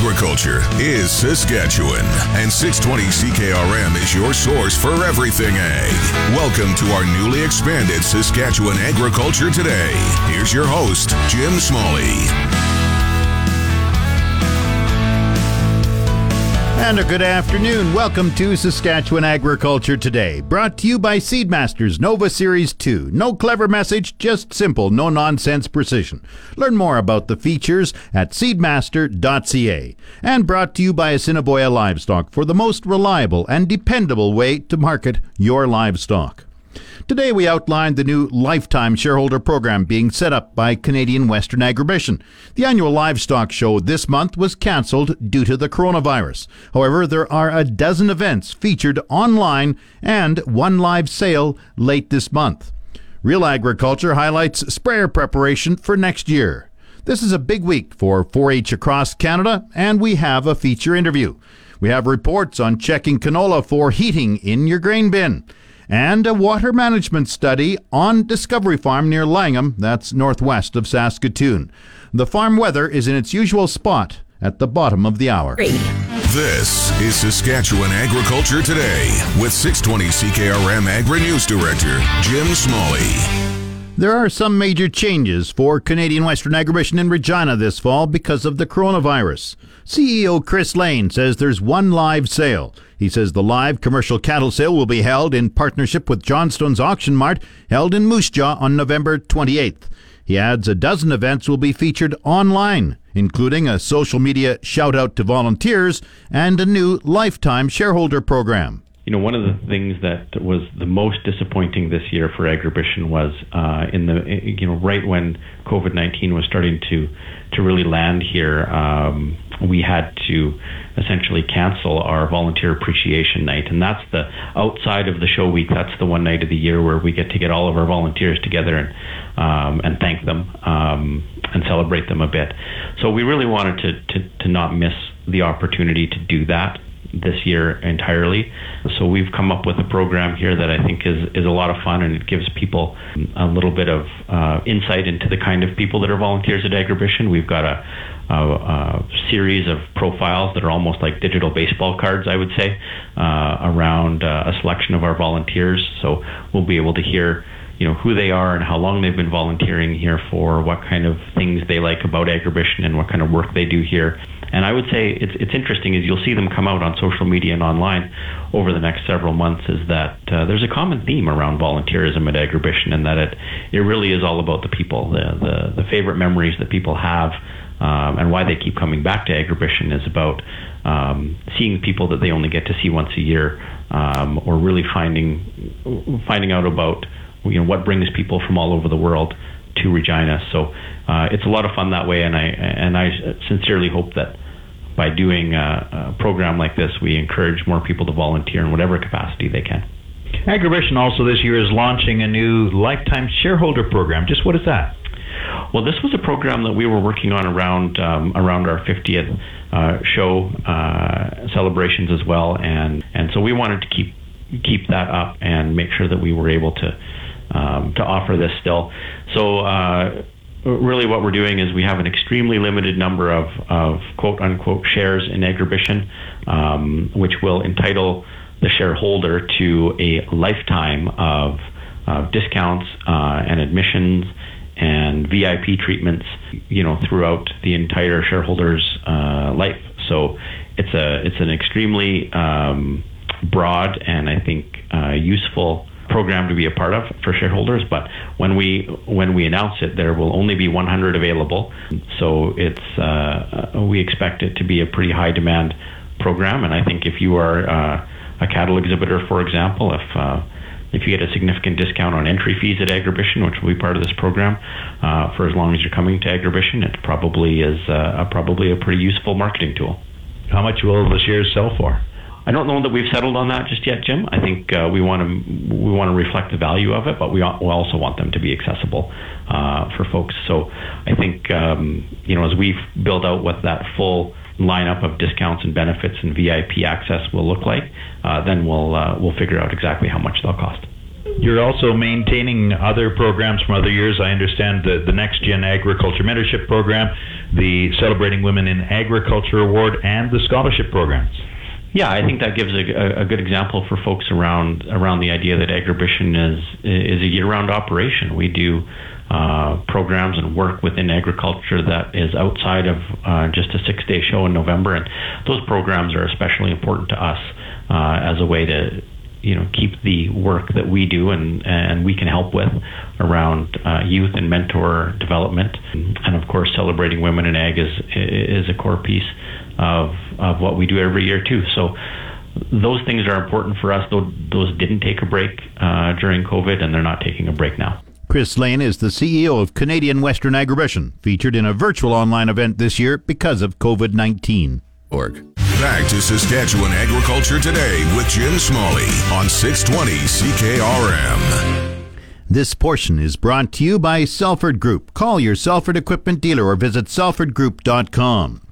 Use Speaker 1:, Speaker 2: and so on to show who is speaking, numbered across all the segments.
Speaker 1: agriculture is Saskatchewan, and 620 CKRM is your source for everything ag. Welcome to our newly expanded Saskatchewan Agriculture Today. Here's your host, Jim Smalley.
Speaker 2: And a good afternoon. Welcome to Saskatchewan Agriculture Today, brought to you by Seedmasters Nova Series 2. No clever message, just simple, no nonsense precision. Learn more about the features at seedmaster.ca. And brought to you by Assiniboia Livestock for the most reliable and dependable way to market your livestock. Today we outlined the new lifetime shareholder program being set up by Canadian Western Agribition. The annual livestock show this month was cancelled due to the coronavirus. However, there are a dozen events featured online and one live sale late this month. Real Agriculture highlights sprayer preparation for next year. This is a big week for 4 H across Canada, and we have a feature interview. We have reports on checking canola for heating in your grain bin and a water management study on Discovery Farm near Langham, that's northwest of Saskatoon. The farm weather is in its usual spot at the bottom of the hour.
Speaker 1: This is Saskatchewan Agriculture Today with 620 CKRM Agri News Director Jim Smalley.
Speaker 2: There are some major changes for Canadian Western Agribition in Regina this fall because of the coronavirus. CEO Chris Lane says there's one live sale. He says the live commercial cattle sale will be held in partnership with Johnstone's Auction Mart, held in Moose Jaw on November 28th. He adds a dozen events will be featured online, including a social media shout out to volunteers and a new lifetime shareholder program
Speaker 3: you know, one of the things that was the most disappointing this year for Agribition was uh, in the, you know, right when COVID 19 was starting to, to really land here, um, we had to essentially cancel our volunteer appreciation night. And that's the outside of the show week, that's the one night of the year where we get to get all of our volunteers together and, um, and thank them um, and celebrate them a bit. So we really wanted to, to, to not miss the opportunity to do that this year entirely. So we've come up with a program here that I think is, is a lot of fun and it gives people a little bit of uh, insight into the kind of people that are volunteers at Agribition. We've got a, a, a, series of profiles that are almost like digital baseball cards, I would say, uh, around uh, a selection of our volunteers. So we'll be able to hear you know who they are and how long they've been volunteering here for, what kind of things they like about Agribition and what kind of work they do here. And I would say it's it's interesting is you'll see them come out on social media and online over the next several months. Is that uh, there's a common theme around volunteerism at Agribition, and that it it really is all about the people, the the, the favorite memories that people have. Um, and why they keep coming back to Agribition is about um, seeing people that they only get to see once a year, um, or really finding finding out about you know what brings people from all over the world to Regina. So uh, it's a lot of fun that way, and I and I sincerely hope that by doing a, a program like this, we encourage more people to volunteer in whatever capacity they can.
Speaker 4: Agribition also this year is launching a new lifetime shareholder program. Just what is that?
Speaker 3: Well, this was a program that we were working on around um, around our 50th uh, show uh, celebrations as well, and and so we wanted to keep keep that up and make sure that we were able to um, to offer this still. So uh, really what we're doing is we have an extremely limited number of, of quote unquote shares in Agribition, um, which will entitle the shareholder to a lifetime of, of discounts uh, and admissions and VIP treatments, you know, throughout the entire shareholder's uh, life. So it's a it's an extremely um, broad and I think uh, useful program to be a part of for shareholders. But when we when we announce it, there will only be 100 available. So it's uh, uh, we expect it to be a pretty high demand program. And I think if you are uh, a cattle exhibitor, for example, if uh, if you get a significant discount on entry fees at Agribition, which will be part of this program, uh, for as long as you're coming to Agribition, it probably is uh, a, probably a pretty useful marketing tool.
Speaker 4: How much will the shares sell for?
Speaker 3: I don't know that we've settled on that just yet, Jim. I think uh, we want to we want to reflect the value of it, but we, also want them to be accessible uh, for folks. So I think um, you know as we build out what that full lineup of discounts and benefits and VIP access will look like, uh, then we'll uh, we'll figure out exactly how much they'll cost.
Speaker 4: You're also maintaining other programs from other years. I understand the, the Next Gen Agriculture Mentorship Program, the Celebrating Women in Agriculture Award, and the scholarship programs.
Speaker 3: Yeah, I think that gives a, a, good example for folks around around the idea that agribition is is a year-round operation. We do uh, programs and work within agriculture that is outside of uh, just a six-day show in November, and those programs are especially important to us uh, as a way to you know keep the work that we do and and we can help with around uh, youth and mentor development and of course celebrating women in ag is is a core piece of of what we do every year too so those things are important for us though those didn't take a break uh, during covid and they're not taking a break now
Speaker 2: Chris Lane is the CEO of Canadian Western Agribition, featured in a virtual online event this year because of COVID 19.
Speaker 1: Org. Back to Saskatchewan Agriculture Today with Jim Smalley on 620 CKRM.
Speaker 2: This portion is brought to you by Salford Group. Call your Salford equipment dealer or visit salfordgroup.com.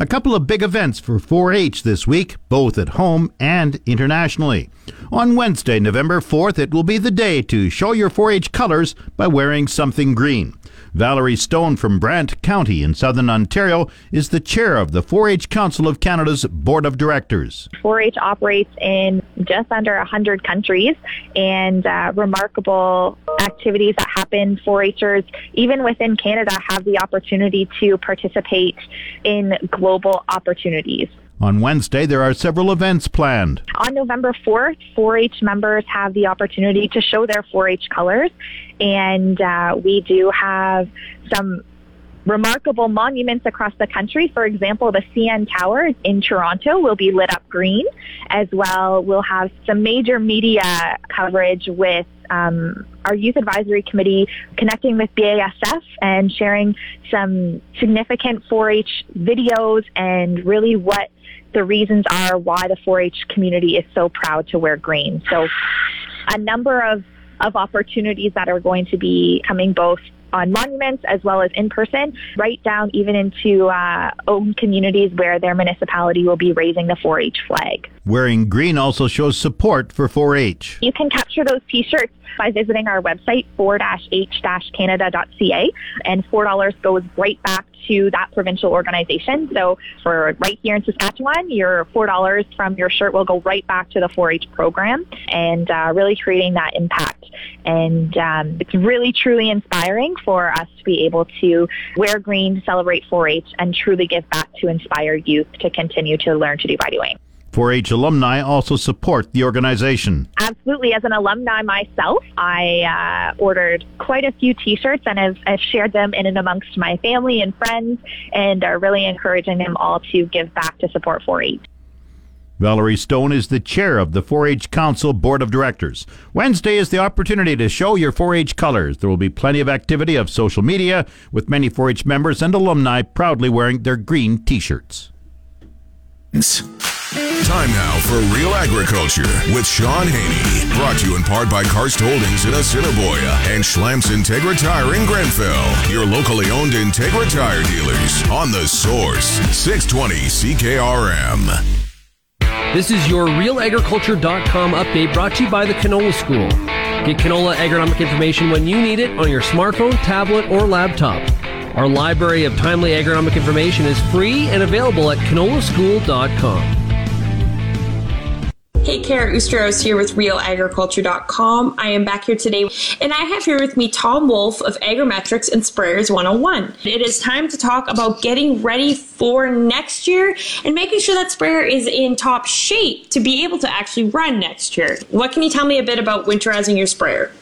Speaker 2: A couple of big events for 4 H this week, both at home and internationally. On Wednesday, November 4th, it will be the day to show your 4 H colors by wearing something green. Valerie Stone from Brant County in southern Ontario is the chair of the 4 H Council of Canada's Board of Directors.
Speaker 5: 4 H operates in just under 100 countries and uh, remarkable activities that happen. 4 Hers, even within Canada, have the opportunity to participate in global opportunities.
Speaker 2: On Wednesday, there are several events planned.
Speaker 5: On November 4th, 4 H members have the opportunity to show their 4 H colors, and uh, we do have some remarkable monuments across the country. For example, the CN Tower in Toronto will be lit up green. As well, we'll have some major media coverage with um, our youth advisory committee connecting with BASF and sharing some significant 4-H videos and really what the reasons are why the 4-H community is so proud to wear green. So a number of, of opportunities that are going to be coming both on monuments as well as in person, right down even into uh, own communities where their municipality will be raising the 4 H flag.
Speaker 2: Wearing green also shows support for 4 H.
Speaker 5: You can capture those t shirts by visiting our website, 4-h-canada.ca, and $4 goes right back to that provincial organization. So for right here in Saskatchewan, your $4 from your shirt will go right back to the 4-H program and uh, really creating that impact. And um, it's really, truly inspiring for us to be able to wear green, celebrate 4-H, and truly give back to inspire youth to continue to learn to do by doing.
Speaker 2: 4 H alumni also support the organization.
Speaker 5: Absolutely. As an alumni myself, I uh, ordered quite a few t shirts and have, have, shared them in and amongst my family and friends and are really encouraging them all to give back to support 4 H.
Speaker 2: Valerie Stone is the chair of the 4 H Council Board of Directors. Wednesday is the opportunity to show your 4 H colors. There will be plenty of activity of social media with many 4 H members and alumni proudly wearing their green t shirts.
Speaker 1: Time now for Real Agriculture with Sean Haney. Brought to you in part by Karst Holdings in Assiniboia and Schlamps Integra Tire in Grenfell. Your locally owned Integra Tire dealers on the source. 620 CKRM.
Speaker 6: This is your RealAgriculture.com update brought to you by the Canola School. Get canola agronomic information when you need it on your smartphone, tablet, or laptop. Our library of timely agronomic information is free and available at canolaschool.com.
Speaker 7: Hey, Kara Oosterhuis here with RealAgriculture.com. I am back here today, and I have here with me Tom Wolf of AgriMetrix and Sprayers 101. It is time to talk about getting ready for next year and making sure that sprayer is in top shape to be able to actually run next year. What can you tell me a bit about winterizing your sprayer?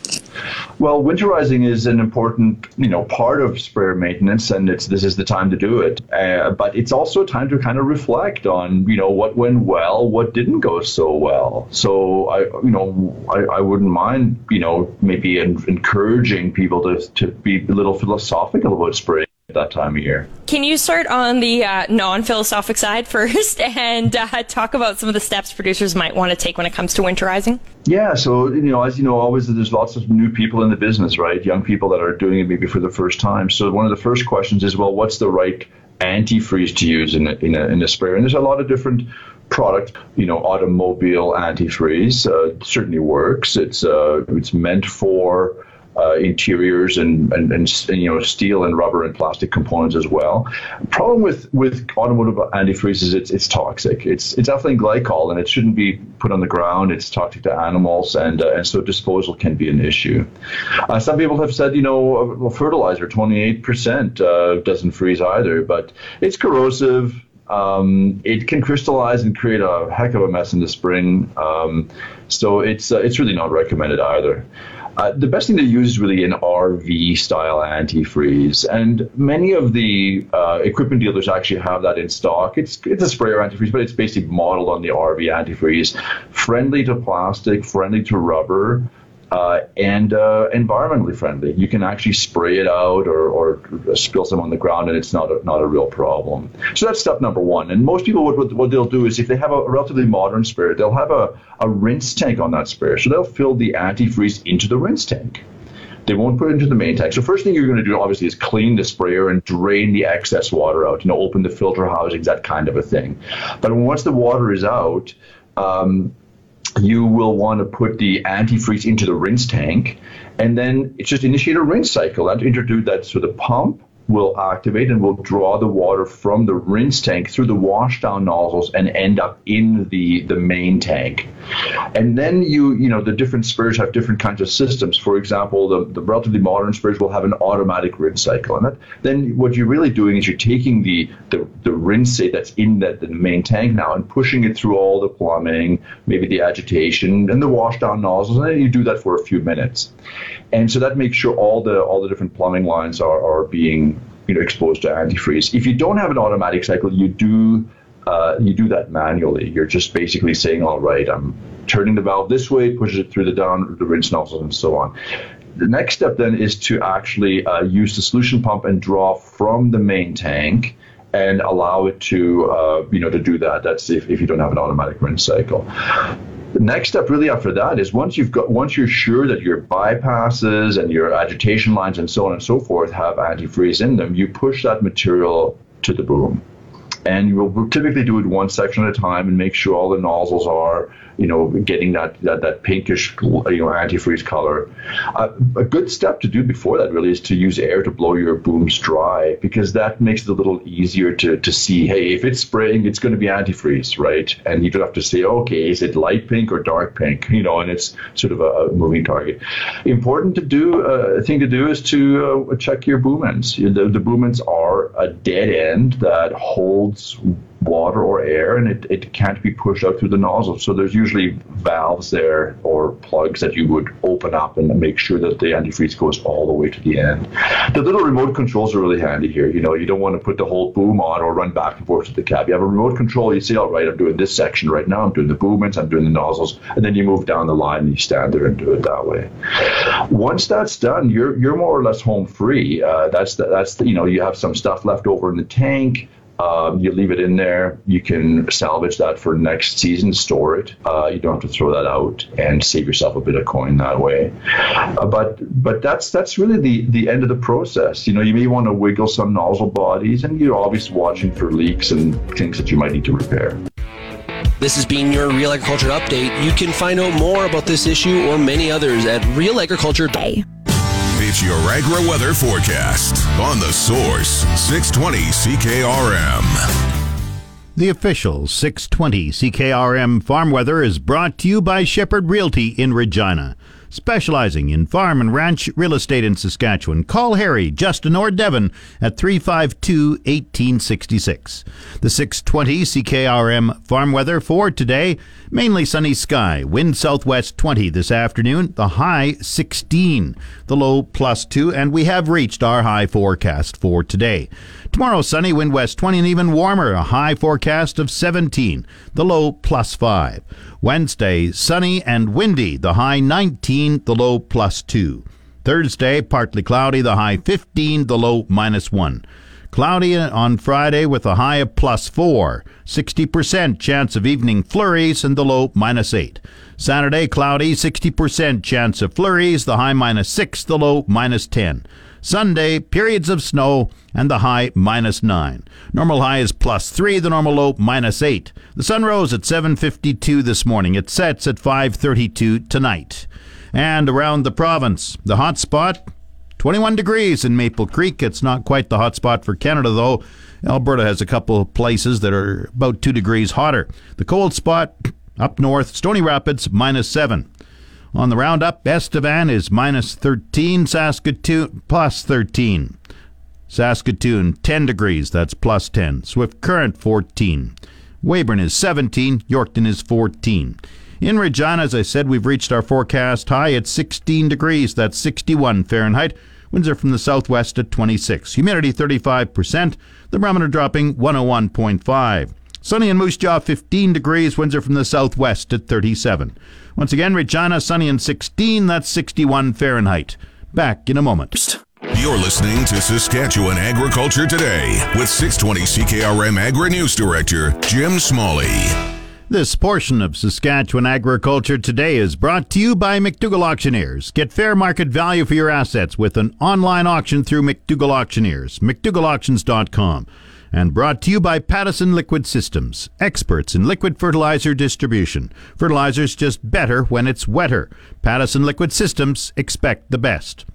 Speaker 8: Well, winterizing is an important, you know, part of sprayer maintenance, and it's this is the time to do it. Uh, but it's also a time to kind of reflect on, you know, what went well, what didn't go so well. So I, you know, I, I wouldn't mind, you know, maybe encouraging people to to be a little philosophical about spraying that time of year.
Speaker 7: Can you start on the uh, non-philosophic side first and uh, talk about some of the steps producers might want to take when it comes to winterizing?
Speaker 8: Yeah, so you know, as you know, always there's lots of new people in the business, right? Young people that are doing it maybe for the first time. So one of the first questions is, well, what's the right antifreeze to use in a, in a, in a sprayer? And there's a lot of different product, you know, automobile antifreeze uh, certainly works. It's uh, it's meant for uh, interiors and, and, and, and, you know steel and rubber and plastic components as well. Problem with with automotive antifreeze is it's it's toxic. It's it's ethylene glycol and it shouldn't be put on the ground. It's toxic to animals and uh, and so disposal can be an issue. Uh, some people have said you know well, fertilizer 28% uh, doesn't freeze either, but it's corrosive. Um, it can crystallize and create a heck of a mess in the spring. Um, so it's uh, it's really not recommended either. Uh, the best thing to use is really an RV style antifreeze, and many of the uh, equipment dealers actually have that in stock. It's it's a sprayer antifreeze, but it's basically modeled on the RV antifreeze, friendly to plastic, friendly to rubber uh, and uh, environmentally friendly. You can actually spray it out or, or spill some on the ground, and it's not a, not a real problem. So that's step number one. And most people, what, what they'll do is if they have a relatively modern sprayer, they'll have a, a rinse tank on that sprayer. So they'll fill the antifreeze into the rinse tank. They won't put it into the main tank. So first thing you're going to do, obviously, is clean the sprayer and drain the excess water out. You know, open the filter housings, that kind of a thing. But once the water is out, um, you will want to put the antifreeze into the rinse tank and then it's just initiate a rinse cycle. And introduce that so the pump will activate and will draw the water from the rinse tank through the washdown nozzles and end up in the, the main tank. And then you, you know, the different sprayers have different kinds of systems. For example, the, the relatively modern sprayers will have an automatic rinse cycle. And that, then what you're really doing is you're taking the, the, the rinse that's in the, the main tank now and pushing it through all the plumbing, maybe the agitation and the washdown nozzles, and then you do that for a few minutes. And so that makes sure all the all the different plumbing lines are, are being you know exposed to antifreeze. If you don't have an automatic cycle, you do uh, you do that manually. You're just basically saying, all right, I'm turning the valve this way, pushes it through the down the rinse nozzle, and so on. The next step then is to actually uh, use the solution pump and draw from the main tank and allow it to uh, you know to do that. That's if, if you don't have an automatic rinse cycle. The next step really after that is once you've got once you're sure that your bypasses and your agitation lines and so on and so forth have antifreeze in them, you push that material to the boom and you will typically do it one section at a time and make sure all the nozzles are you know, getting that, that, that pinkish, you know, antifreeze color. Uh, a good step to do before that really is to use air to blow your booms dry because that makes it a little easier to, to see, hey, if it's spraying, it's going to be antifreeze, right? And you don't have to say, okay, is it light pink or dark pink, you know, and it's sort of a, moving target. Important to do, uh, thing to do is to uh, check your boom ends. The, the boom ends are a dead end that holds water or air and it, it can't be pushed out through the nozzle. So there's usually valves there or plugs that you would open up and make sure that the antifreeze goes all the way to the end. The little remote controls are really handy here. You know, you don't want to put the whole boom on or run back and forth to the cab. You have a remote control, you say, all right, I'm doing this section right now, I'm doing the boom ends, I'm doing the nozzles, and then you move down the line and you stand there and do it that way. Once that's done, you're you're more or less home free. Uh, that's the, that's the, you know, you have some stuff left over in the tank um, you leave it in there. You can salvage that for next season, store it. Uh, you don't have to throw that out and save yourself a bit of coin that way. Uh, but but that's that's really the the end of the process. You know, you may want to wiggle some nozzle bodies, and you're always watching for leaks and things that you might need to repair.
Speaker 6: This has been your Real Agriculture Update. You can find out more about this issue or many others at Real Agriculture Day.
Speaker 1: It's your agri weather forecast on the source 620 CKRM.
Speaker 2: The official 620 CKRM farm weather is brought to you by Shepherd Realty in Regina specializing in farm and ranch real estate in Saskatchewan. Call Harry, Justin, or Devon at 352 1866. The 620 CKRM farm weather for today mainly sunny sky, wind southwest 20 this afternoon, the high 16, the low plus 2, and we have reached our high forecast for today. Tomorrow, sunny, wind west 20 and even warmer, a high forecast of 17, the low plus 5. Wednesday, sunny and windy, the high 19, the low plus 2. Thursday, partly cloudy, the high 15, the low minus 1. Cloudy on Friday with a high of plus 4. 60% chance of evening flurries and the low minus 8. Saturday, cloudy, 60% chance of flurries, the high minus 6, the low minus 10. Sunday, periods of snow, and the high minus 9. Normal high is plus 3, the normal low minus 8. The sun rose at 7.52 this morning. It sets at 5.32 tonight. And around the province, the hot spot, 21 degrees in Maple Creek. It's not quite the hot spot for Canada, though. Alberta has a couple of places that are about 2 degrees hotter. The cold spot up north, Stony Rapids, minus 7. On the roundup, Estevan is minus 13, Saskatoon plus 13. Saskatoon, 10 degrees, that's plus 10. Swift Current, 14. Weyburn is 17, Yorkton is 14. In Regina, as I said, we've reached our forecast high at 16 degrees, that's 61 Fahrenheit. Winds are from the southwest at 26. Humidity 35%. The barometer dropping 101.5. Sunny in Moose Jaw 15 degrees. Winds are from the southwest at 37. Once again, Regina sunny and 16. That's 61 Fahrenheit. Back in a moment.
Speaker 1: You're listening to Saskatchewan Agriculture Today with 620 CKRM Agri News Director Jim Smalley.
Speaker 2: This portion of Saskatchewan Agriculture Today is brought to you by McDougall Auctioneers. Get fair market value for your assets with an online auction through McDougall Auctioneers, McDougallAuctions.com. And brought to you by Pattison Liquid Systems, experts in liquid fertilizer distribution. Fertilizer's just better when it's wetter. Pattison Liquid Systems expect the best.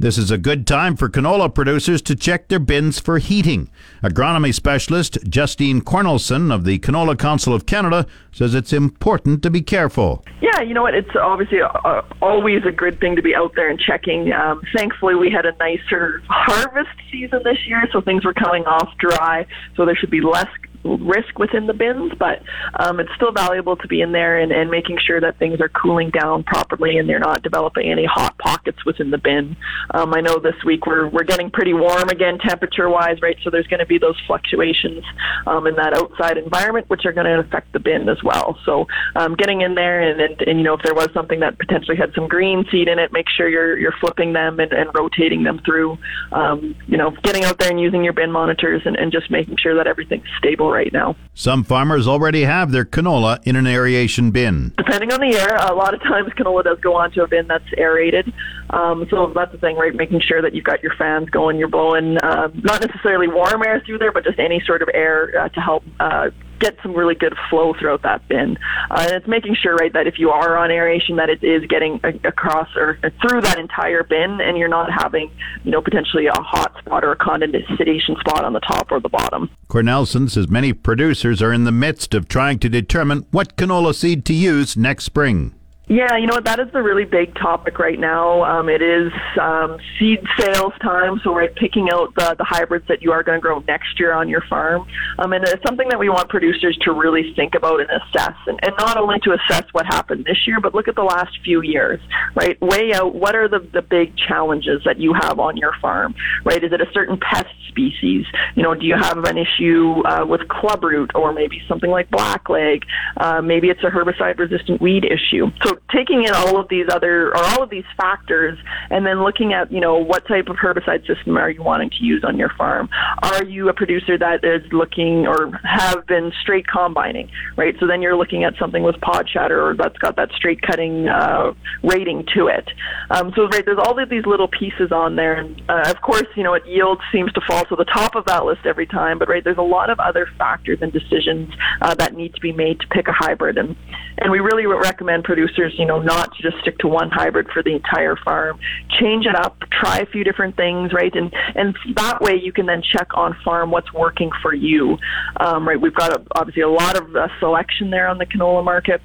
Speaker 2: This is a good time for canola producers to check their bins for heating. Agronomy specialist Justine Cornelsen of the Canola Council of Canada says it's important to be careful.
Speaker 9: Yeah, you know what? It's obviously uh, always a good thing to be out there and checking. Um, thankfully, we had a nicer harvest season this year, so things were coming off dry, so there should be less risk within the bins, but um, it's still valuable to be in there and, and making sure that things are cooling down properly and they're not developing any hot pockets within the bin. Um, I know this week we're we're getting pretty warm again, temperature wise, right? So there's going to be those fluctuations um, in that outside environment, which are going to affect the bin as well. So um, getting in there and, and, and you know if there was something that potentially had some green seed in it, make sure you're you're flipping them and, and rotating them through. Um, you know, getting out there and using your bin monitors and, and just making sure that everything's stable right now.
Speaker 2: Some farmers already have their canola in an aeration bin.
Speaker 9: Depending on the year, a lot of times canola does go onto a bin that's aerated. Um, so that's the thing, right? Making sure that you've got your fans going, you're blowing uh, not necessarily warm air through there, but just any sort of air uh, to help uh, get some really good flow throughout that bin. Uh, and it's making sure, right, that if you are on aeration, that it is getting across or through that entire bin, and you're not having, you know, potentially a hot spot or a condensation spot on the top or the bottom.
Speaker 2: Cornelsen says many producers are in the midst of trying to determine what canola seed to use next spring.
Speaker 9: Yeah, you know what? That is the really big topic right now. Um, it is um, seed sales time, so we're picking out the, the hybrids that you are going to grow next year on your farm, um, and it's something that we want producers to really think about and assess, and, and not only to assess what happened this year, but look at the last few years, right? Weigh out what are the the big challenges that you have on your farm, right? Is it a certain pest species? You know, do you have an issue uh, with clubroot or maybe something like blackleg? Uh, maybe it's a herbicide-resistant weed issue. So taking in all of these other or all of these factors and then looking at you know what type of herbicide system are you wanting to use on your farm? Are you a producer that is looking or have been straight combining right? So then you're looking at something with pod shatter or that's got that straight cutting uh, rating to it. Um, so right there's all of these little pieces on there. And uh, of course you know it yield seems to fall to the top of that list every time but right there's a lot of other factors and decisions uh, that need to be made to pick a hybrid. And and we really recommend producers you know, not to just stick to one hybrid for the entire farm. Change it up, try a few different things, right? And and that way you can then check on farm what's working for you, um, right? We've got a, obviously a lot of uh, selection there on the canola market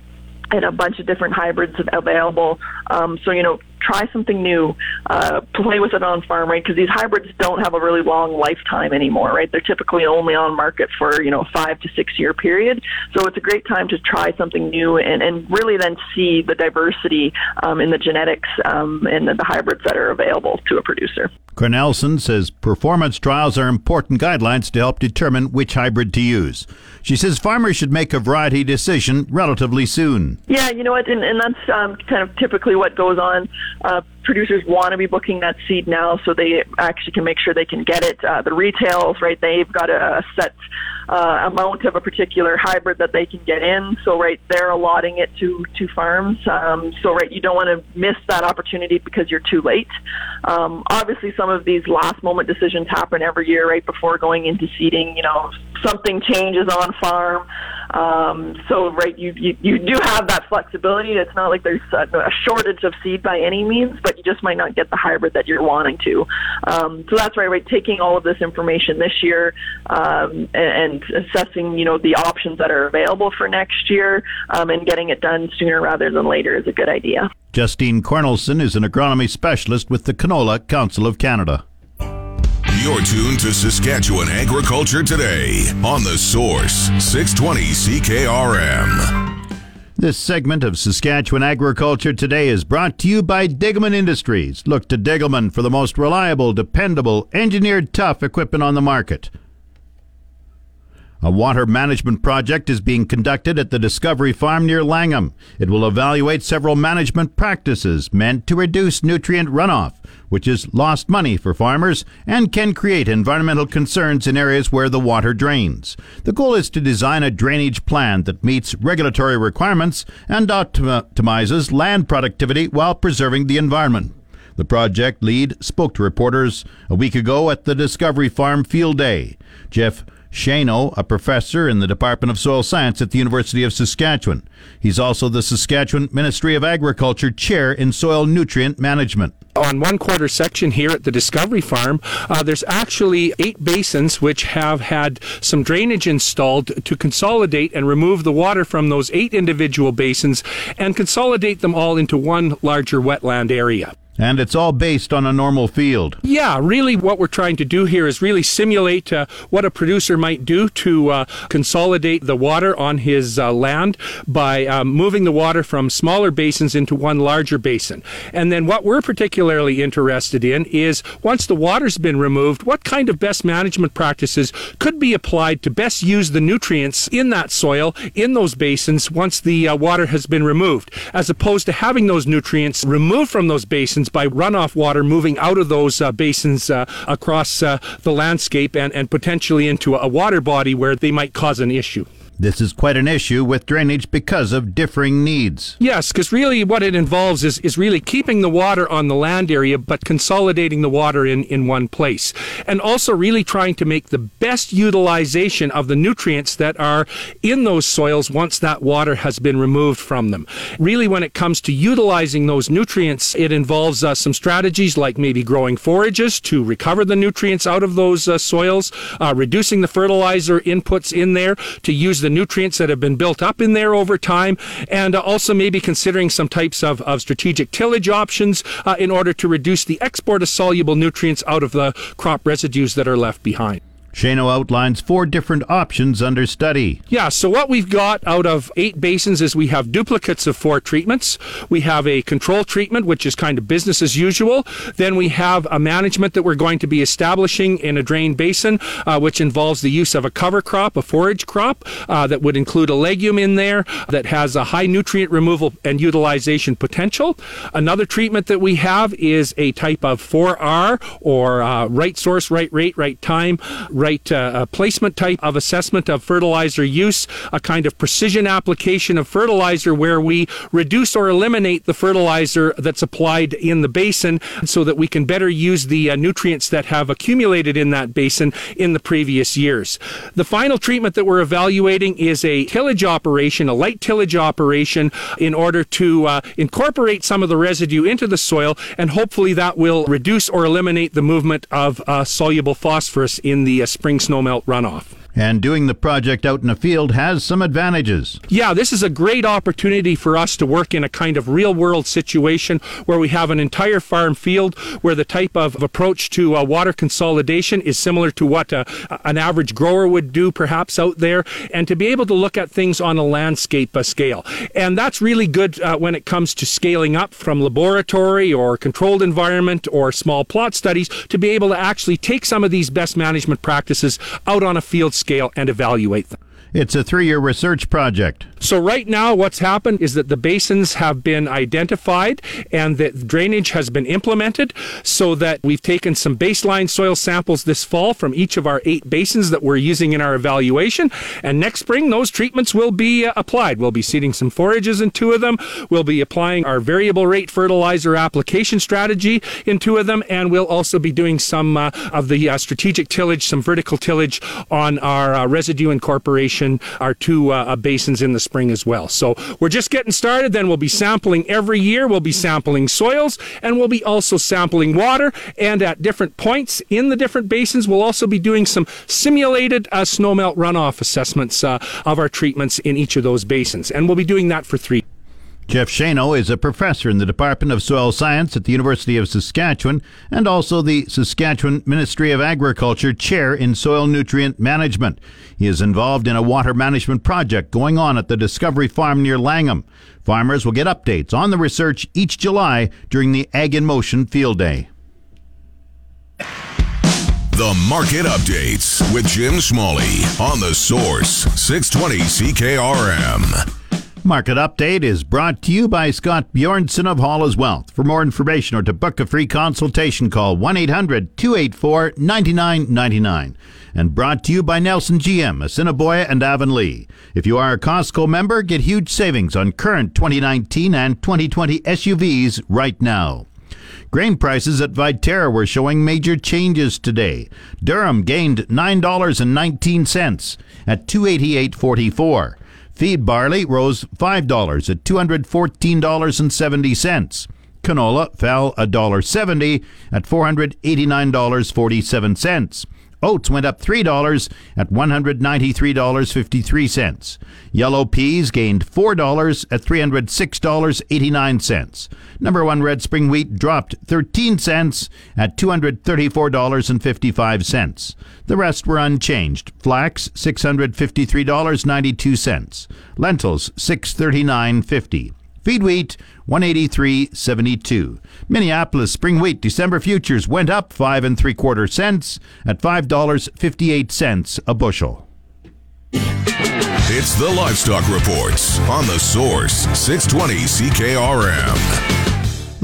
Speaker 9: and a bunch of different hybrids available. Um, so you know, try something new, uh, play with it on farm, right? Because these hybrids don't have a really long lifetime anymore, right? They're typically only on market for you know five to six year period. So it's a great time to try something new and, and really then see the diversity um, in the genetics um, and the, the hybrids that are available to a producer.
Speaker 2: Cornelsen says performance trials are important guidelines to help determine which hybrid to use. She says farmers should make a variety decision relatively soon.
Speaker 9: Yeah, you know what, and, and that's um, kind of typically what goes on. Uh, producers want to be booking that seed now so they actually can make sure they can get it. Uh, the retails, right, they've got a, set uh, amount of a particular hybrid that they can get in. So, right, they're allotting it to, to farms. Um, so, right, you don't want to miss that opportunity because you're too late. Um, obviously, some of these last moment decisions happen every year, right, before going into seeding. You know, something changes on farm. Um, so, right, you, you, you do have that flexibility. It's not like there's a, a, shortage of seed by any means, but you just might not get the hybrid that you're wanting to. Um, so that's right, right, taking all of this information this year um, and, and, assessing, you know, the options that are available for next year um, and getting it done sooner rather than later is a good idea.
Speaker 2: Justine Cornelsen is an agronomy specialist with the Canola Council of Canada.
Speaker 1: You're tuned to Saskatchewan Agriculture Today on The Source, 620 CKRM.
Speaker 2: This segment of Saskatchewan Agriculture Today is brought to you by Degelman Industries. Look to Degelman for the most reliable, dependable, engineered tough equipment on the market. A water management project is being conducted at the Discovery Farm near Langham. It will evaluate several management practices meant to reduce nutrient runoff, which is lost money for farmers and can create environmental concerns in areas where the water drains. The goal is to design a drainage plan that meets regulatory requirements and optimizes land productivity while preserving the environment. The project lead spoke to reporters a week ago at the Discovery Farm Field Day. Jeff Schoenau, a professor in the Department of Soil Science at the University of Saskatchewan. He's also the Saskatchewan Ministry of Agriculture Chair in Soil Nutrient Management.
Speaker 10: On one quarter section here at the Discovery Farm, uh, there's actually eight basins which have had some drainage installed to consolidate and remove the water from those eight individual basins and consolidate them all into one larger wetland area.
Speaker 2: And it's all based on a normal field.
Speaker 10: Yeah, really, what we're trying to do here is really simulate uh, what a producer might do to uh, consolidate the water on his uh, land by um, moving the water from smaller basins into one larger basin. And then what we're particularly interested in is once the water's been removed, what kind of best management practices could be applied to best use the nutrients in that soil, in those basins, once the uh, water has been removed, as opposed to having those nutrients removed from those basins basins by runoff water moving out of those uh, basins uh, across uh, the landscape and, and potentially into a water body where they might cause an issue.
Speaker 2: This is quite an issue with drainage because of differing needs.
Speaker 10: Yes, because really what it involves is, is really keeping the water on the land area, but consolidating the water in, in one place. And also really trying to make the best utilization of the nutrients that are in those soils once that water has been removed from them. Really, when it comes to utilizing those nutrients, it involves uh, some strategies like maybe growing forages to recover the nutrients out of those uh, soils, uh, reducing the fertilizer inputs in there to use the nutrients that have been built up in there over time, and uh, also maybe considering some types of, of strategic tillage options uh, in order to reduce the export of soluble nutrients out of the crop residues that are left behind.
Speaker 2: Schoenau outlines four different options under study.
Speaker 10: Yeah, so what we've got out of eight basins is we have duplicates of four treatments. We have a control treatment, which is kind of business as usual. Then we have a management that we're going to be establishing in a drain basin, uh, which involves the use of a cover crop, a forage crop, uh, that would include a legume in there that has a high nutrient removal and utilization potential. Another treatment that we have is a type of 4R or uh, right source, right rate, right time right uh, placement type of assessment of fertilizer use, a kind of precision application of fertilizer where we reduce or eliminate the fertilizer that's applied in the basin so that we can better use the uh, nutrients that have accumulated in that basin in the previous years. The final treatment that we're evaluating is a tillage operation, a light tillage operation, in order to uh, incorporate some of the residue into the soil, and hopefully that will reduce or eliminate the movement of uh, soluble phosphorus in the uh, spring snowmelt runoff.
Speaker 2: And doing the project out in the field has some advantages.
Speaker 10: Yeah, this is a great opportunity for us to work in a kind of real world situation where we have an entire farm field where the type of approach to uh, water consolidation is similar to what uh, an average grower would do perhaps out there, and to be able to look at things on a landscape scale. And that's really good uh, when it comes to scaling up from laboratory or controlled environment or small plot studies to be able to actually take some of these best management practices out on a field scale scale and evaluate them.
Speaker 2: It's a three year research project.
Speaker 10: So, right now, what's happened is that the basins have been identified and that drainage has been implemented so that we've taken some baseline soil samples this fall from each of our eight basins that we're using in our evaluation. And next spring, those treatments will be uh, applied. We'll be seeding some forages in two of them. We'll be applying our variable rate fertilizer application strategy in two of them. And we'll also be doing some uh, of the uh, strategic tillage, some vertical tillage on our uh, residue incorporation our two uh, basins in the spring as well. So we're just getting started. Then we'll be sampling every year. We'll be sampling soils and we'll be also sampling water. And at different points in the different basins, we'll also be doing some simulated uh, snowmelt runoff assessments uh, of our treatments in each of those basins. And we'll be doing that for three
Speaker 2: Jeff Schoenau is a professor in the Department of Soil Science at the University of Saskatchewan and also the Saskatchewan Ministry of Agriculture Chair in Soil Nutrient Management. He is involved in a water management project going on at the Discovery Farm near Langham. Farmers will get updates on the research each July during the Ag in Motion Field Day.
Speaker 1: The Market Updates with Jim Smalley on the Source 620 CKRM.
Speaker 2: Market Update is brought to you by Scott Bjornson of Hall's Wealth. For more information or to book a free consultation, call 1 800 284 9999. And brought to you by Nelson GM, Assiniboia and Avonlea. If you are a Costco member, get huge savings on current 2019 and 2020 SUVs right now. Grain prices at Viterra were showing major changes today. Durum gained $9.19 at 288.44. Feed barley rose $5 at $214.70. Canola fell $1.70 at $489.47. Oats went up $3 at $193.53. Yellow peas gained $4 at $306.89. Number one red spring wheat dropped 13 cents at $234.55. The rest were unchanged. Flax $653.92. Lentils $639.50. Feed wheat 183.72. Minneapolis spring wheat December futures went up 5 and 3 quarter cents at $5.58 a bushel.
Speaker 1: It's the Livestock Reports on the Source 620 CKRM.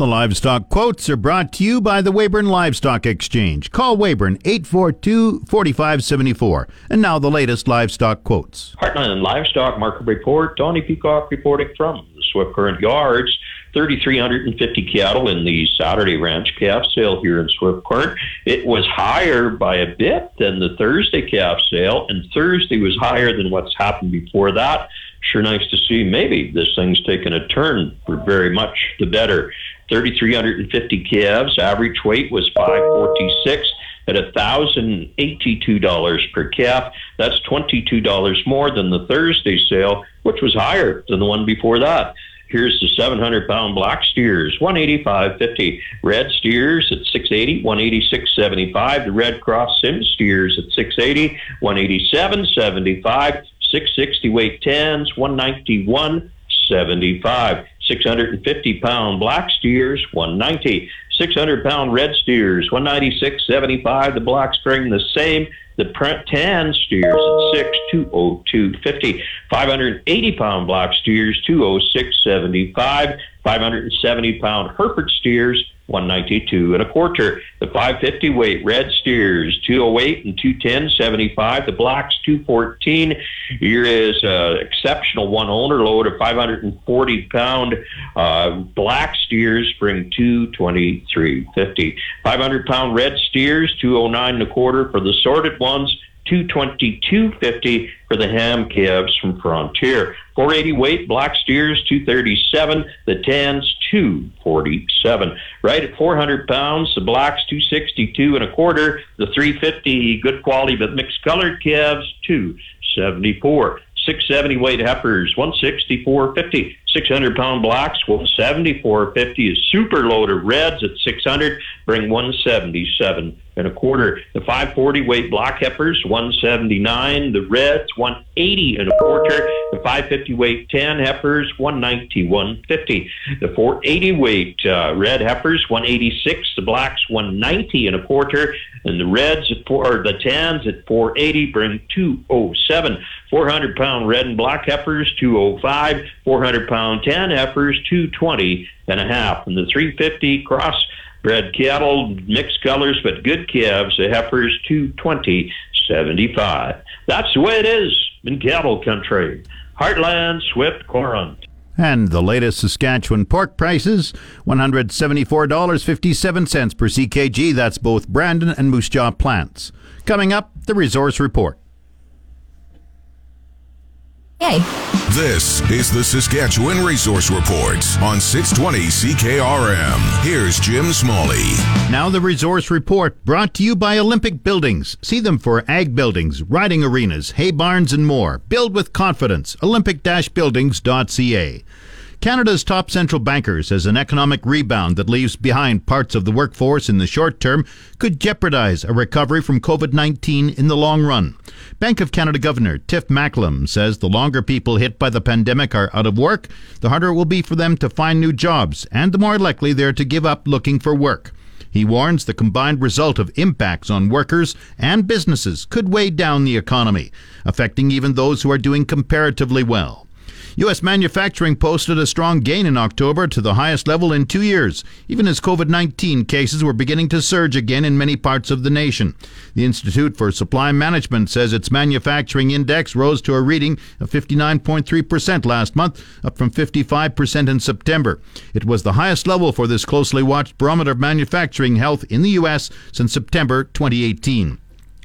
Speaker 2: The livestock quotes are brought to you by the Weyburn Livestock Exchange. Call Weyburn 842 4574. And now the latest livestock quotes.
Speaker 11: Heartland Livestock Market Report. Tony Peacock reporting from the Swift Current Yards. 3,350 cattle in the Saturday ranch calf sale here in Swift Current. It was higher by a bit than the Thursday calf sale, and Thursday was higher than what's happened before that. Sure nice to see maybe this thing's taken a turn for very much the better. 3,350 calves. Average weight was 546 at $1,082 per calf. That's $22 more than the Thursday sale, which was higher than the one before that. Here's the 700 pound black steers, 185.50. Red steers at 680, 186.75. The red cross sim steers at 680, 187.75. 660 weight tens, 191.75. 650 pound black steers, 190. 600 pound red steers, 196.75. The black string the same. The print tan steers at 6, 202.50. 580 pound black steers, 206.75. 570 pound Hereford steers, 192 and a quarter. The 550 weight red steers 208 and 210 75. The blacks 214. Here is uh, exceptional one owner load of 540 pound uh, black steers bring 223.50. 500 pound red steers 209 and a quarter for the sorted ones. 222.50 for the ham calves from Frontier. 480 weight black steers 237, the tans 247. Right at 400 pounds, the blacks 262 and a quarter, the 350 good quality but mixed colored calves 274. 670 weight heifers 164.50. 600 pound blacks, 174.50 is super loaded reds at 600, bring 177 and a quarter. The 540 weight block heifers, 179. The reds, 180 and a quarter. The 550 weight 10 heifers, 190, 150. The 480 weight uh, red heifers, 186. The blacks, 190 and a quarter. And the reds at four, or the 10s at 480 bring 207. 400 pound red and black heifers, 205. 400 pound 10 heifers, 220 and a half. And the 350 cross bred cattle, mixed colors, but good calves, the heifers 220, 75. That's the way it is in cattle country. Heartland, Swift, Current.
Speaker 2: And the latest Saskatchewan pork prices $174.57 per CKG. That's both Brandon and Moose Jaw plants. Coming up, the resource report.
Speaker 1: Yay. This is the Saskatchewan Resource Report on 620 CKRM. Here's Jim Smalley.
Speaker 2: Now, the Resource Report brought to you by Olympic Buildings. See them for ag buildings, riding arenas, hay barns, and more. Build with confidence. Olympic buildings.ca. Canada's top central banker says an economic rebound that leaves behind parts of the workforce in the short term could jeopardize a recovery from COVID 19 in the long run. Bank of Canada Governor Tiff Macklem says the longer people hit by the pandemic are out of work, the harder it will be for them to find new jobs, and the more likely they're to give up looking for work. He warns the combined result of impacts on workers and businesses could weigh down the economy, affecting even those who are doing comparatively well. U.S. manufacturing posted a strong gain in October to the highest level in two years, even as COVID 19 cases were beginning to surge again in many parts of the nation. The Institute for Supply Management says its manufacturing index rose to a reading of 59.3% last month, up from 55% in September. It was the highest level for this closely watched barometer of manufacturing health in the U.S. since September 2018.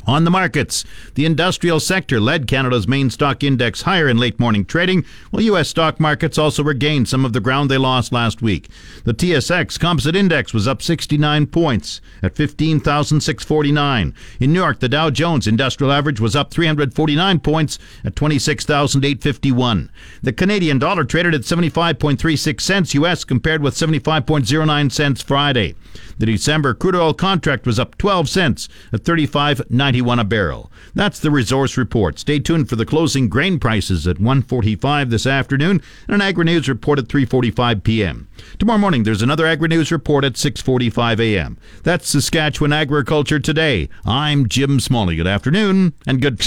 Speaker 2: On the markets, the industrial sector led Canada's main stock index higher in late morning trading, while U.S. stock markets also regained some of the ground they lost last week. The TSX Composite Index was up 69 points at 15,649. In New York, the Dow Jones Industrial Average was up 349 points at 26,851. The Canadian dollar traded at 75.36 cents U.S. compared with 75.09 cents Friday. The December crude oil contract was up 12 cents at 35.91 a barrel. That's the resource report. Stay tuned for the closing grain prices at 1:45 this afternoon and an Agri News report at 3:45 p.m. Tomorrow morning there's another Agri News report at 6:45 a.m. That's Saskatchewan Agriculture today. I'm Jim Smalley. Good afternoon and good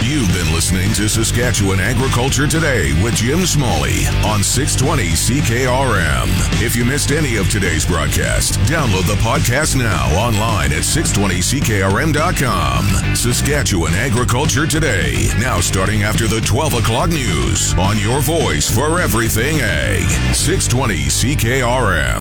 Speaker 1: You've been listening to Saskatchewan Agriculture Today with Jim Smalley on 620 CKRM. If you missed any of today's broadcast, download the podcast now online at 620CKRM.com. Saskatchewan Agriculture Today, now starting after the 12 o'clock news on your voice for everything ag. 620 CKRM.